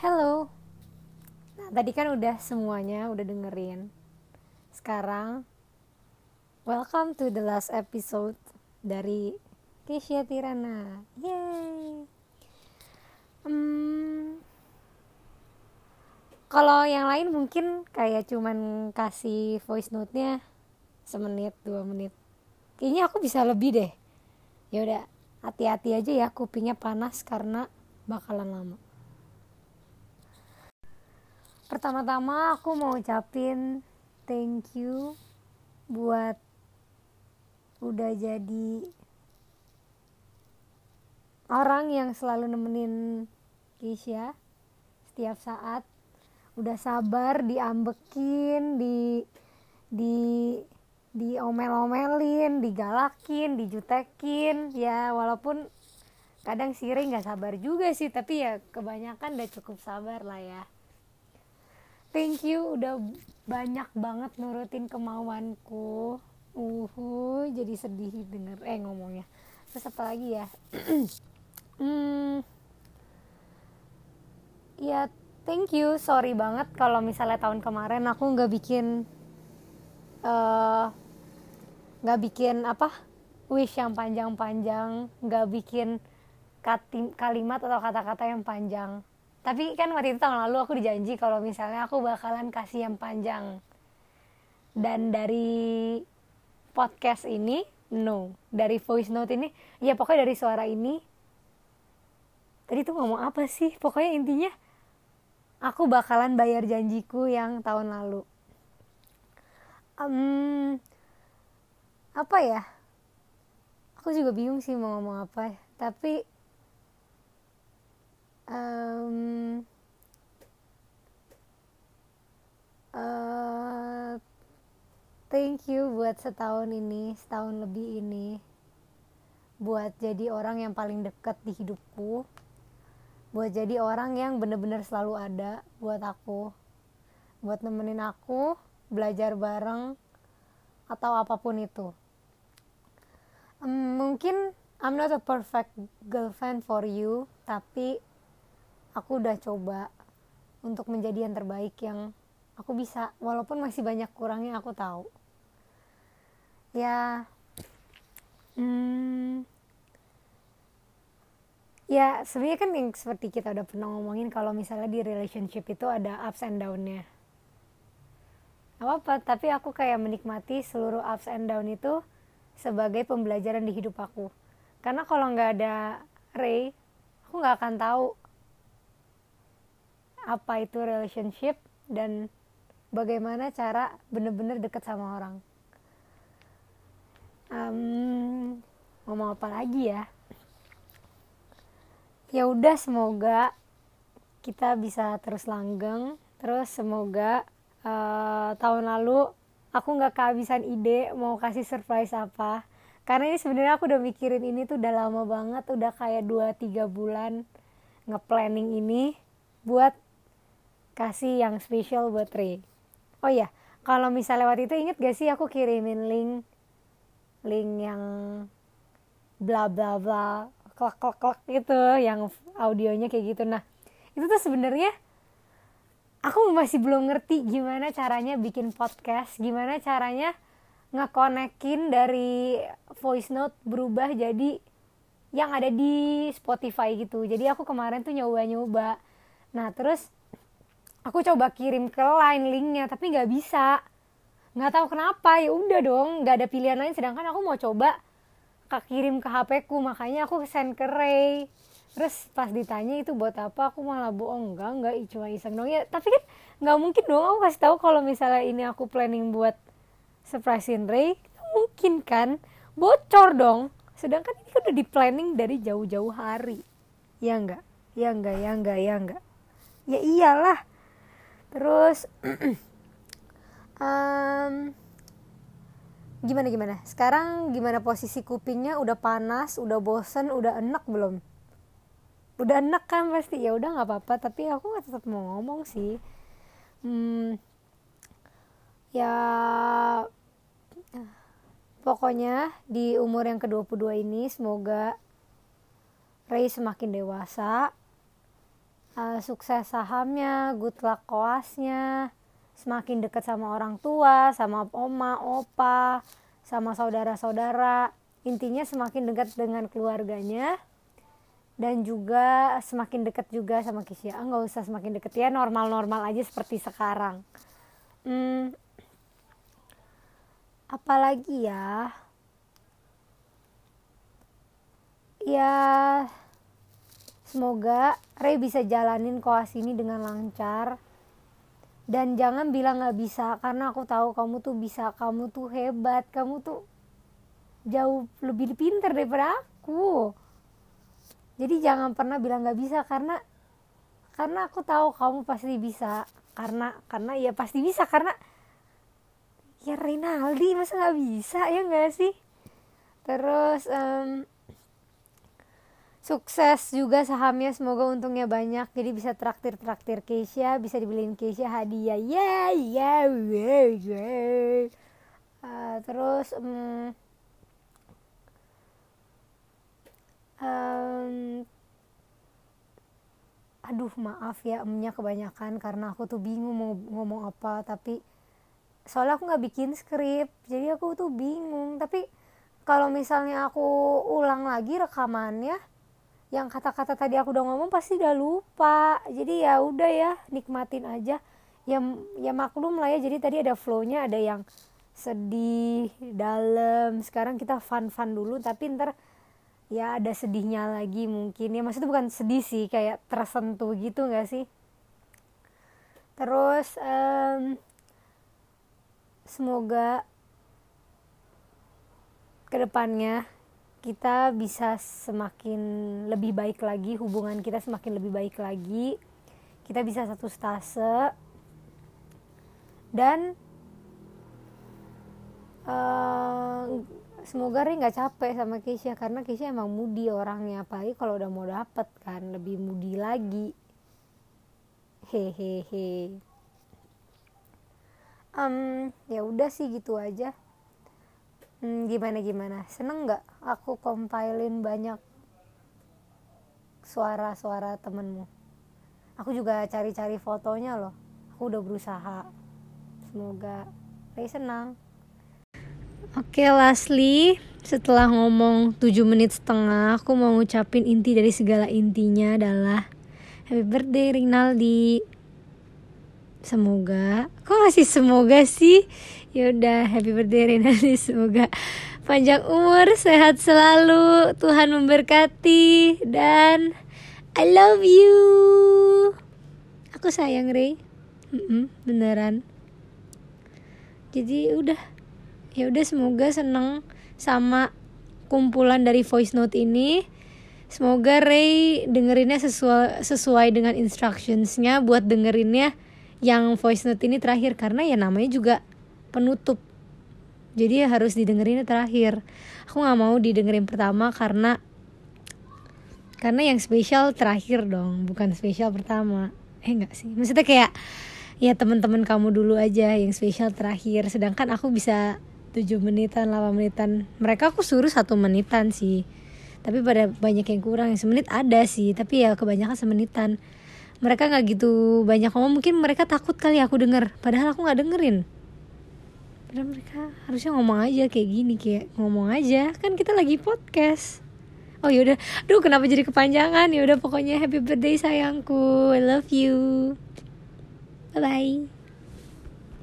Hello. Nah, tadi kan udah semuanya udah dengerin. Sekarang welcome to the last episode dari Keisha Tirana. Yay. Hmm, kalau yang lain mungkin kayak cuman kasih voice note-nya semenit, dua menit. Kayaknya aku bisa lebih deh. Ya udah, hati-hati aja ya kupingnya panas karena bakalan lama. Pertama-tama aku mau ucapin thank you buat udah jadi orang yang selalu nemenin Keisha setiap saat. Udah sabar diambekin di di di omel-omelin digalakin dijutekin. Ya walaupun kadang siri nggak sabar juga sih tapi ya kebanyakan udah cukup sabar lah ya thank you udah banyak banget nurutin kemauanku. Uhu jadi sedih denger eh ngomongnya. Terus apa lagi ya? Hmm, ya thank you. Sorry banget kalau misalnya tahun kemarin aku nggak bikin eh, nggak uh, bikin apa wish yang panjang-panjang nggak bikin kalimat atau kata-kata yang panjang tapi kan waktu itu tahun lalu aku dijanji kalau misalnya aku bakalan kasih yang panjang. Dan dari podcast ini no. Dari voice note ini ya pokoknya dari suara ini tadi tuh ngomong apa sih? Pokoknya intinya aku bakalan bayar janjiku yang tahun lalu. Um, apa ya? Aku juga bingung sih mau ngomong apa. Tapi thank you buat setahun ini setahun lebih ini. Buat jadi orang yang paling dekat di hidupku. Buat jadi orang yang bener-bener selalu ada buat aku. Buat nemenin aku belajar bareng atau apa pun itu. Um, mungkin I'm not a perfect girlfriend for you tapi aku udah coba untuk menjadi yang terbaik yang aku bisa walaupun masih banyak kurangnya aku tahu ya. Hmm, ya sebenarnya kan yang seperti kita udah pernah ngomongin kalau misalnya di relationship itu ada ups and downnya. Apa apa tapi aku kayak menikmati seluruh ups and down itu sebagai pembelajaran di hidup aku. Karena kalau nggak ada Ray aku nggak akan tahu apa itu relationship dan bagaimana cara bener-bener deket sama orang um, ngomong apa lagi ya? Ya udah semoga kita bisa terus langgeng. Terus semoga uh, tahun lalu aku nggak kehabisan ide mau kasih surprise apa. Karena ini sebenarnya aku udah mikirin ini tuh udah lama banget udah kayak 2-3 bulan nge-planning ini buat kasih yang spesial buat Ray. Oh ya, kalau misalnya waktu itu inget gak sih aku kirimin link link yang bla bla bla klak klak klak gitu yang audionya kayak gitu. Nah itu tuh sebenarnya aku masih belum ngerti gimana caranya bikin podcast gimana caranya ngekonekin dari voice note berubah jadi yang ada di Spotify gitu. Jadi aku kemarin tuh nyoba-nyoba. Nah terus aku coba kirim ke line linknya tapi nggak bisa. Nggak tahu kenapa ya udah dong nggak ada pilihan lain. Sedangkan aku mau coba kak kirim ke HP ku makanya aku send ke Ray. Terus pas ditanya itu buat apa aku malah bohong. Enggak enggak cuma iseng dong. Ya tapi kan nggak mungkin dong. Aku kasih tahu kalau misalnya ini aku planning buat surprisein Ray mungkin kan? Bocor dong. Sedangkan ini kan udah di planning dari jauh-jauh hari. Ya enggak? Ya enggak ya enggak ya enggak? Ya iyalah. Terus um, gimana gimana? Sekarang gimana posisi kupingnya? Udah panas udah bosen udah enak belum? Udah enak kan pasti. Ya udah nggak apa-apa. Tapi aku tetap mau ngomong sih. Hmm, ya pokoknya di umur yang ke-22 ini semoga Ray semakin dewasa. Uh, sukses sahamnya good luck koasnya semakin dekat sama orang tua sama oma opa sama saudara-saudara. Intinya semakin dekat dengan keluarganya dan juga semakin dekat juga sama Kisya. Ah, nggak usah semakin deket ya normal-normal aja seperti sekarang. Hmm, apalagi ya? Ya semoga Ray bisa jalanin koas ini dengan lancar dan jangan bilang nggak bisa karena aku tahu kamu tuh bisa kamu tuh hebat kamu tuh jauh lebih pinter daripada aku. Jadi jangan pernah bilang nggak bisa karena karena aku tahu kamu pasti bisa karena karena ya pasti bisa karena ya Rinaldi masa nggak bisa ya nggak sih? Terus um, sukses juga sahamnya semoga untungnya banyak. Jadi bisa traktir traktir Keisha bisa dibeliin Keisha hadiah. Ya ya ya terus um, um, aduh maaf ya emnya kebanyakan karena aku tuh bingung mau ngomong apa. Tapi soalnya aku nggak bikin skrip jadi aku tuh bingung. Tapi kalau misalnya aku ulang lagi rekamannya yang kata-kata tadi aku udah ngomong pasti udah lupa. Jadi ya udah ya nikmatin aja. Ya ya maklum lah ya. Jadi tadi ada flownya ada yang sedih dalam. Sekarang kita fun fun dulu tapi ntar ya ada sedihnya lagi mungkin ya. Maksudnya bukan sedih sih kayak tersentuh gitu nggak sih? Terus um, semoga ke depannya kita bisa semakin lebih baik lagi hubungan kita semakin lebih baik lagi. Kita bisa satu stase. Dan uh, semoga Ri nggak capek sama Keisha karena Keisha emang mudi orangnya apalagi kalau udah mau dapet kan lebih mudi lagi. Hehehe. Um, ya udah sih gitu aja hmm, gimana gimana? Seneng nggak aku compilin banyak suara-suara temenmu? Aku juga cari-cari fotonya loh. Aku udah berusaha. Semoga Ray senang. Oke, lastly, setelah ngomong 7 menit setengah, aku mau ngucapin inti dari segala intinya adalah Happy birthday Rinaldi. Semoga, kok masih semoga sih? Yaudah, happy birthday Rinaldi. Semoga panjang umur, sehat selalu, Tuhan memberkati dan I love you. Aku sayang -mm, beneran. Jadi udah ya udah semoga seneng sama kumpulan dari voice note ini semoga Ray dengerinnya sesuai sesuai dengan instructionsnya buat dengerinnya yang voice note ini terakhir karena ya namanya juga penutup. Jadi ya harus didengerinnya terakhir. Aku nggak mau didengerin pertama karena karena yang spesial terakhir dong bukan spesial pertama. Eh enggak sih. Maksudnya kayak ya teman-teman kamu dulu aja yang spesial terakhir. Sedangkan aku bisa 7 menitan 8 menitan. Mereka aku suruh satu menitan sih. Tapi pada banyak yang kurang. Yang semenit ada sih tapi ya kebanyakan semenitan. Mereka nggak gitu banyak ngomong. Mungkin mereka takut kali aku denger. Padahal aku nggak dengerin padahal mereka harusnya ngomong aja kayak gini kayak ngomong aja. Kan kita lagi podcast. Oh yaudah duh kenapa jadi kepanjangan? Ya udah pokoknya happy birthday sayangku. I love you. Bye bye